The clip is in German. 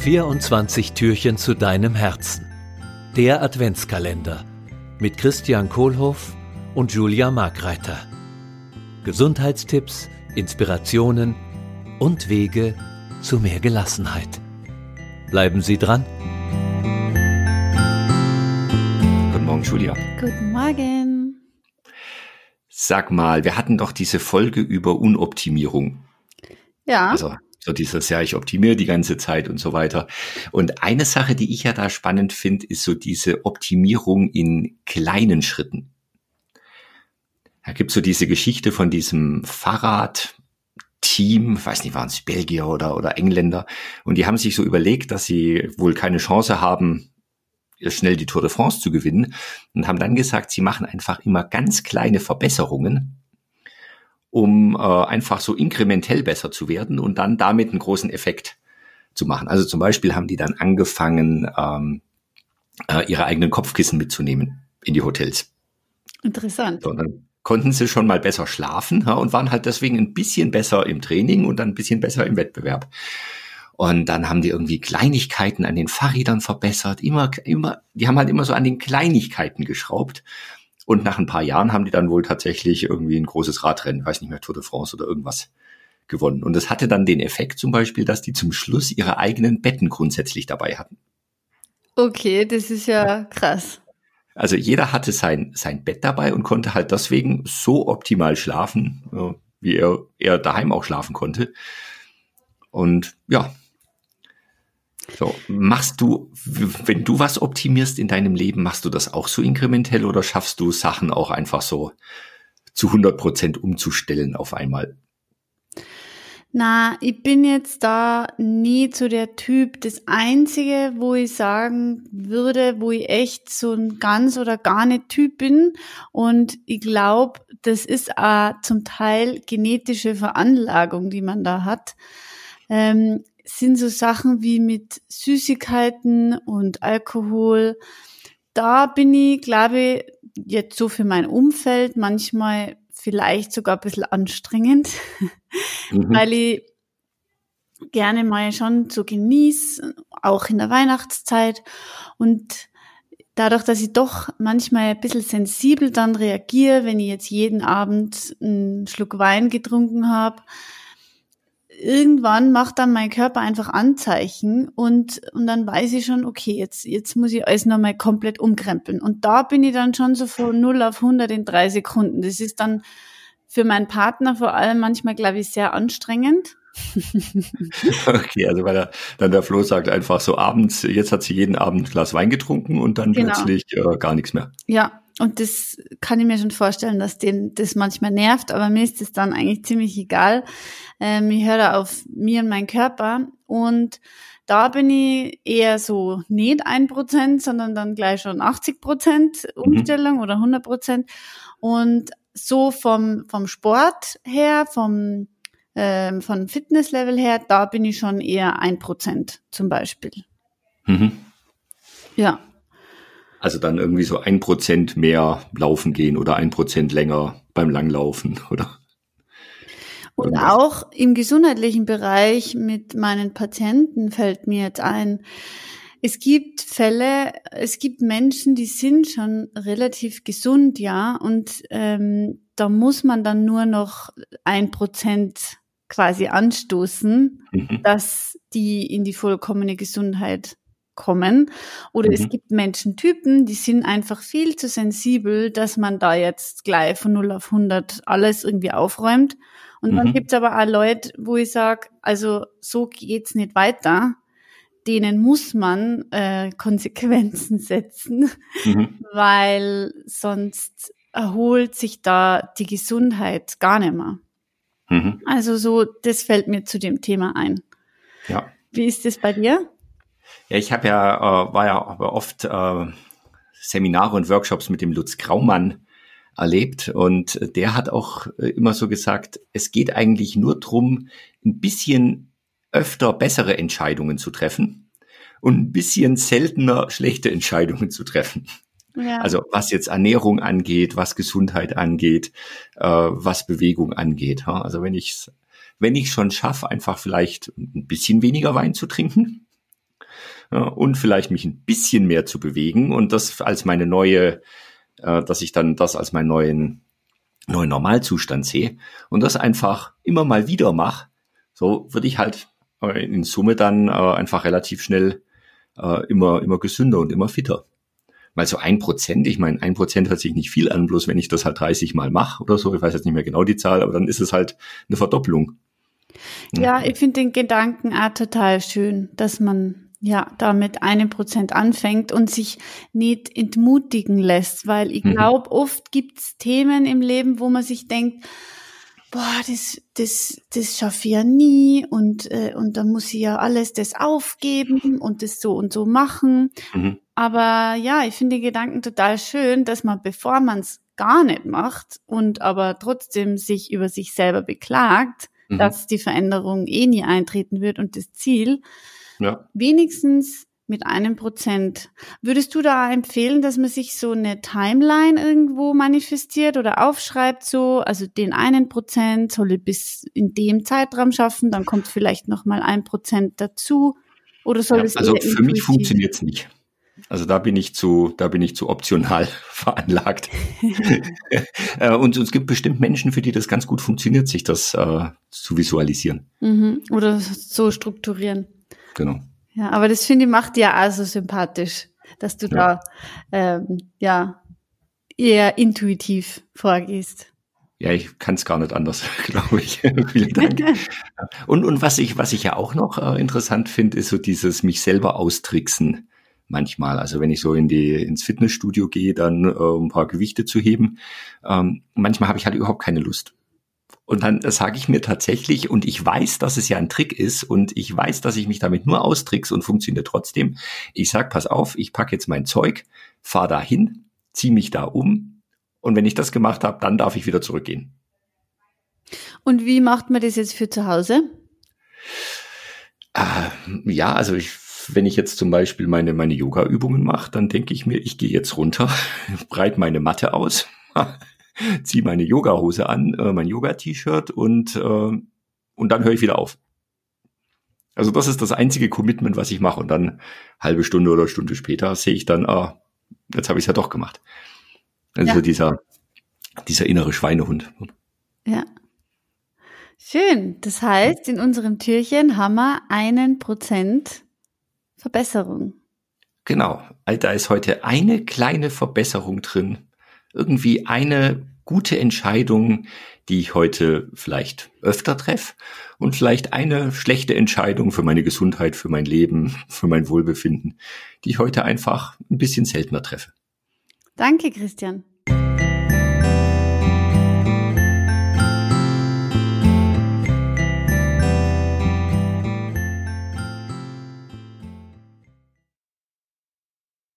24 Türchen zu deinem Herzen. Der Adventskalender mit Christian Kohlhoff und Julia Markreiter. Gesundheitstipps, Inspirationen und Wege zu mehr Gelassenheit. Bleiben Sie dran. Guten Morgen, Julia. Guten Morgen. Sag mal, wir hatten doch diese Folge über Unoptimierung. Ja. Also so dieses, ja, ich optimiere die ganze Zeit und so weiter. Und eine Sache, die ich ja da spannend finde, ist so diese Optimierung in kleinen Schritten. Da gibt's so diese Geschichte von diesem Fahrradteam, weiß nicht, waren es Belgier oder, oder Engländer, und die haben sich so überlegt, dass sie wohl keine Chance haben, schnell die Tour de France zu gewinnen und haben dann gesagt, sie machen einfach immer ganz kleine Verbesserungen um äh, einfach so inkrementell besser zu werden und dann damit einen großen Effekt zu machen. Also zum Beispiel haben die dann angefangen, ähm, äh, ihre eigenen Kopfkissen mitzunehmen in die Hotels. Interessant. So, dann konnten sie schon mal besser schlafen ja, und waren halt deswegen ein bisschen besser im Training und dann ein bisschen besser im Wettbewerb. Und dann haben die irgendwie Kleinigkeiten an den Fahrrädern verbessert. Immer, immer, die haben halt immer so an den Kleinigkeiten geschraubt. Und nach ein paar Jahren haben die dann wohl tatsächlich irgendwie ein großes Radrennen, weiß nicht mehr, Tour de France oder irgendwas gewonnen. Und das hatte dann den Effekt zum Beispiel, dass die zum Schluss ihre eigenen Betten grundsätzlich dabei hatten. Okay, das ist ja krass. Also jeder hatte sein, sein Bett dabei und konnte halt deswegen so optimal schlafen, äh, wie er, er daheim auch schlafen konnte. Und ja, so, machst du, wenn du was optimierst in deinem Leben, machst du das auch so inkrementell oder schaffst du Sachen auch einfach so zu 100 Prozent umzustellen auf einmal? Na, ich bin jetzt da nie zu der Typ. Das Einzige, wo ich sagen würde, wo ich echt so ein ganz oder gar nicht Typ bin. Und ich glaube, das ist auch zum Teil genetische Veranlagung, die man da hat. Ähm, sind so Sachen wie mit Süßigkeiten und Alkohol. Da bin ich, glaube ich, jetzt so für mein Umfeld manchmal vielleicht sogar ein bisschen anstrengend, mhm. weil ich gerne mal schon so genieße, auch in der Weihnachtszeit. Und dadurch, dass ich doch manchmal ein bisschen sensibel dann reagiere, wenn ich jetzt jeden Abend einen Schluck Wein getrunken habe, irgendwann macht dann mein Körper einfach Anzeichen und, und dann weiß ich schon, okay, jetzt, jetzt muss ich alles nochmal komplett umkrempeln. Und da bin ich dann schon so von 0 auf 100 in drei Sekunden. Das ist dann für meinen Partner vor allem manchmal, glaube ich, sehr anstrengend. okay, also weil er, dann der Flo sagt einfach so abends, jetzt hat sie jeden Abend ein Glas Wein getrunken und dann genau. plötzlich äh, gar nichts mehr. Ja, und das kann ich mir schon vorstellen, dass den das manchmal nervt, aber mir ist es dann eigentlich ziemlich egal. Ähm, ich höre auf mir und meinen Körper und da bin ich eher so nicht ein Prozent, sondern dann gleich schon 80 Prozent mhm. Umstellung mhm. oder 100 Prozent. Und so vom, vom Sport her, vom, ähm, von Fitnesslevel her, da bin ich schon eher ein Prozent zum Beispiel. Mhm. Ja. Also dann irgendwie so ein Prozent mehr laufen gehen oder ein Prozent länger beim Langlaufen, oder? Und auch im gesundheitlichen Bereich mit meinen Patienten fällt mir jetzt ein, es gibt Fälle, es gibt Menschen, die sind schon relativ gesund, ja, und ähm, da muss man dann nur noch ein Prozent quasi anstoßen, mhm. dass die in die vollkommene Gesundheit kommen. Oder mhm. es gibt Menschentypen, die sind einfach viel zu sensibel, dass man da jetzt gleich von 0 auf 100 alles irgendwie aufräumt. Und mhm. dann gibt's aber auch Leute, wo ich sage, also so geht's nicht weiter. Denen muss man äh, Konsequenzen setzen, mhm. weil sonst erholt sich da die Gesundheit gar nicht mehr. Mhm. Also so, das fällt mir zu dem Thema ein. Ja. Wie ist das bei dir? Ja, ich habe ja, äh, war ja aber oft äh, Seminare und Workshops mit dem Lutz Graumann erlebt und der hat auch äh, immer so gesagt, es geht eigentlich nur drum, ein bisschen öfter bessere Entscheidungen zu treffen und ein bisschen seltener schlechte Entscheidungen zu treffen. Ja. Also was jetzt Ernährung angeht, was Gesundheit angeht, äh, was Bewegung angeht. Also wenn ich wenn ich schon schaffe, einfach vielleicht ein bisschen weniger Wein zu trinken, und vielleicht mich ein bisschen mehr zu bewegen und das als meine neue, äh, dass ich dann das als meinen neuen, neuen Normalzustand sehe und das einfach immer mal wieder mache, so würde ich halt äh, in Summe dann äh, einfach relativ schnell äh, immer, immer gesünder und immer fitter. Weil so ein Prozent, ich meine, ein Prozent hört sich nicht viel an, bloß wenn ich das halt 30 Mal mache oder so, ich weiß jetzt nicht mehr genau die Zahl, aber dann ist es halt eine Verdopplung. Ja, ich finde den Gedanken auch total schön, dass man ja da mit einem Prozent anfängt und sich nicht entmutigen lässt, weil ich mhm. glaube, oft gibt's Themen im Leben, wo man sich denkt, boah, das, das, das schaffe ich ja nie und, äh, und da muss ich ja alles das aufgeben und das so und so machen. Mhm. Aber ja, ich finde die Gedanken total schön, dass man, bevor man es gar nicht macht und aber trotzdem sich über sich selber beklagt, mhm. dass die Veränderung eh nie eintreten wird und das Ziel, ja. wenigstens mit einem Prozent. Würdest du da empfehlen, dass man sich so eine Timeline irgendwo manifestiert oder aufschreibt, so, also den einen Prozent soll ich bis in dem Zeitraum schaffen, dann kommt vielleicht noch mal ein Prozent dazu oder soll ja, es Also für mich funktioniert es nicht. Also da bin ich zu, da bin ich zu optional veranlagt. Äh, und es gibt bestimmt Menschen, für die das ganz gut funktioniert, sich das äh, zu visualisieren. Mhm. Oder so strukturieren. Genau. Ja, aber das finde ich macht dir also sympathisch, dass du ja. da ähm, ja eher intuitiv vorgehst. Ja, ich kann es gar nicht anders, glaube ich. Vielen Dank. und, und was ich, was ich ja auch noch äh, interessant finde, ist so dieses mich selber austricksen manchmal. Also wenn ich so in die ins Fitnessstudio gehe, dann äh, ein paar Gewichte zu heben. Ähm, manchmal habe ich halt überhaupt keine Lust. Und dann sage ich mir tatsächlich, und ich weiß, dass es ja ein Trick ist, und ich weiß, dass ich mich damit nur austrickse und funktioniert trotzdem. Ich sag, pass auf, ich packe jetzt mein Zeug, fahr da hin, zieh mich da um, und wenn ich das gemacht habe, dann darf ich wieder zurückgehen. Und wie macht man das jetzt für zu Hause? Äh, ja, also ich, wenn ich jetzt zum Beispiel meine, meine Yoga-Übungen mache, dann denke ich mir, ich gehe jetzt runter, breit meine Matte aus, ziehe meine Yoga-Hose an, äh, mein Yoga-T-Shirt und, äh, und dann höre ich wieder auf. Also das ist das einzige Commitment, was ich mache. Und dann halbe Stunde oder Stunde später sehe ich dann, ah, jetzt habe ich es ja doch gemacht. Also ja. dieser, dieser innere Schweinehund. Ja. Schön. Das heißt, in unserem Türchen haben wir einen Prozent Verbesserung. Genau. Da ist heute eine kleine Verbesserung drin. Irgendwie eine gute Entscheidung, die ich heute vielleicht öfter treffe und vielleicht eine schlechte Entscheidung für meine Gesundheit, für mein Leben, für mein Wohlbefinden, die ich heute einfach ein bisschen seltener treffe. Danke, Christian.